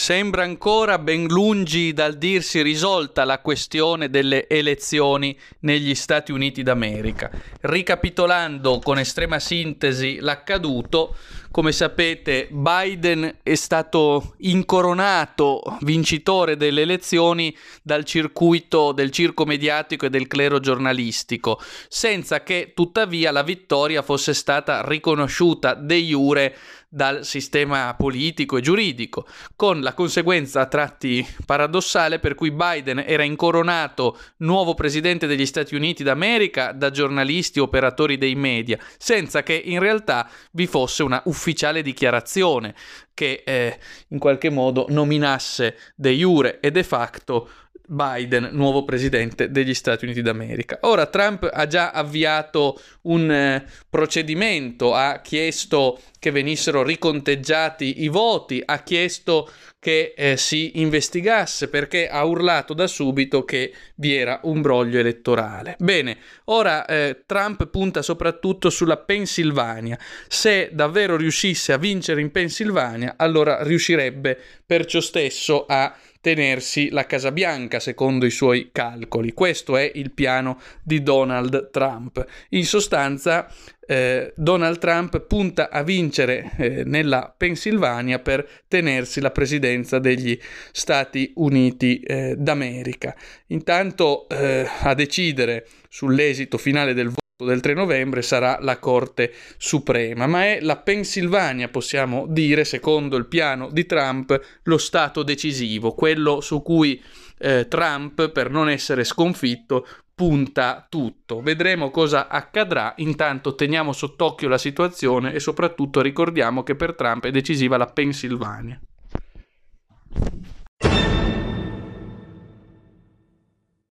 Sembra ancora ben lungi dal dirsi risolta la questione delle elezioni negli Stati Uniti d'America. Ricapitolando con estrema sintesi l'accaduto, come sapete, Biden è stato incoronato vincitore delle elezioni dal circuito del circo mediatico e del clero giornalistico, senza che tuttavia la vittoria fosse stata riconosciuta de jure dal sistema politico e giuridico, con la conseguenza a tratti paradossale per cui Biden era incoronato nuovo presidente degli Stati Uniti d'America da giornalisti e operatori dei media, senza che in realtà vi fosse una ufficiale dichiarazione che eh, in qualche modo nominasse de jure e de facto Biden, nuovo presidente degli Stati Uniti d'America. Ora Trump ha già avviato un eh, procedimento, ha chiesto che venissero riconteggiati i voti, ha chiesto che eh, si investigasse perché ha urlato da subito che vi era un broglio elettorale. Bene, ora eh, Trump punta soprattutto sulla Pennsylvania. Se davvero riuscisse a vincere in Pennsylvania, allora riuscirebbe perciò stesso a tenersi la Casa Bianca secondo i suoi calcoli. Questo è il piano di Donald Trump. In sostanza eh, Donald Trump punta a vincere eh, nella Pennsylvania per tenersi la presidenza degli Stati Uniti eh, d'America. Intanto eh, a decidere sull'esito finale del voto del 3 novembre sarà la Corte Suprema, ma è la Pennsylvania, possiamo dire, secondo il piano di Trump, lo stato decisivo, quello su cui eh, Trump, per non essere sconfitto, punta tutto. Vedremo cosa accadrà, intanto teniamo sott'occhio la situazione e soprattutto ricordiamo che per Trump è decisiva la Pennsylvania.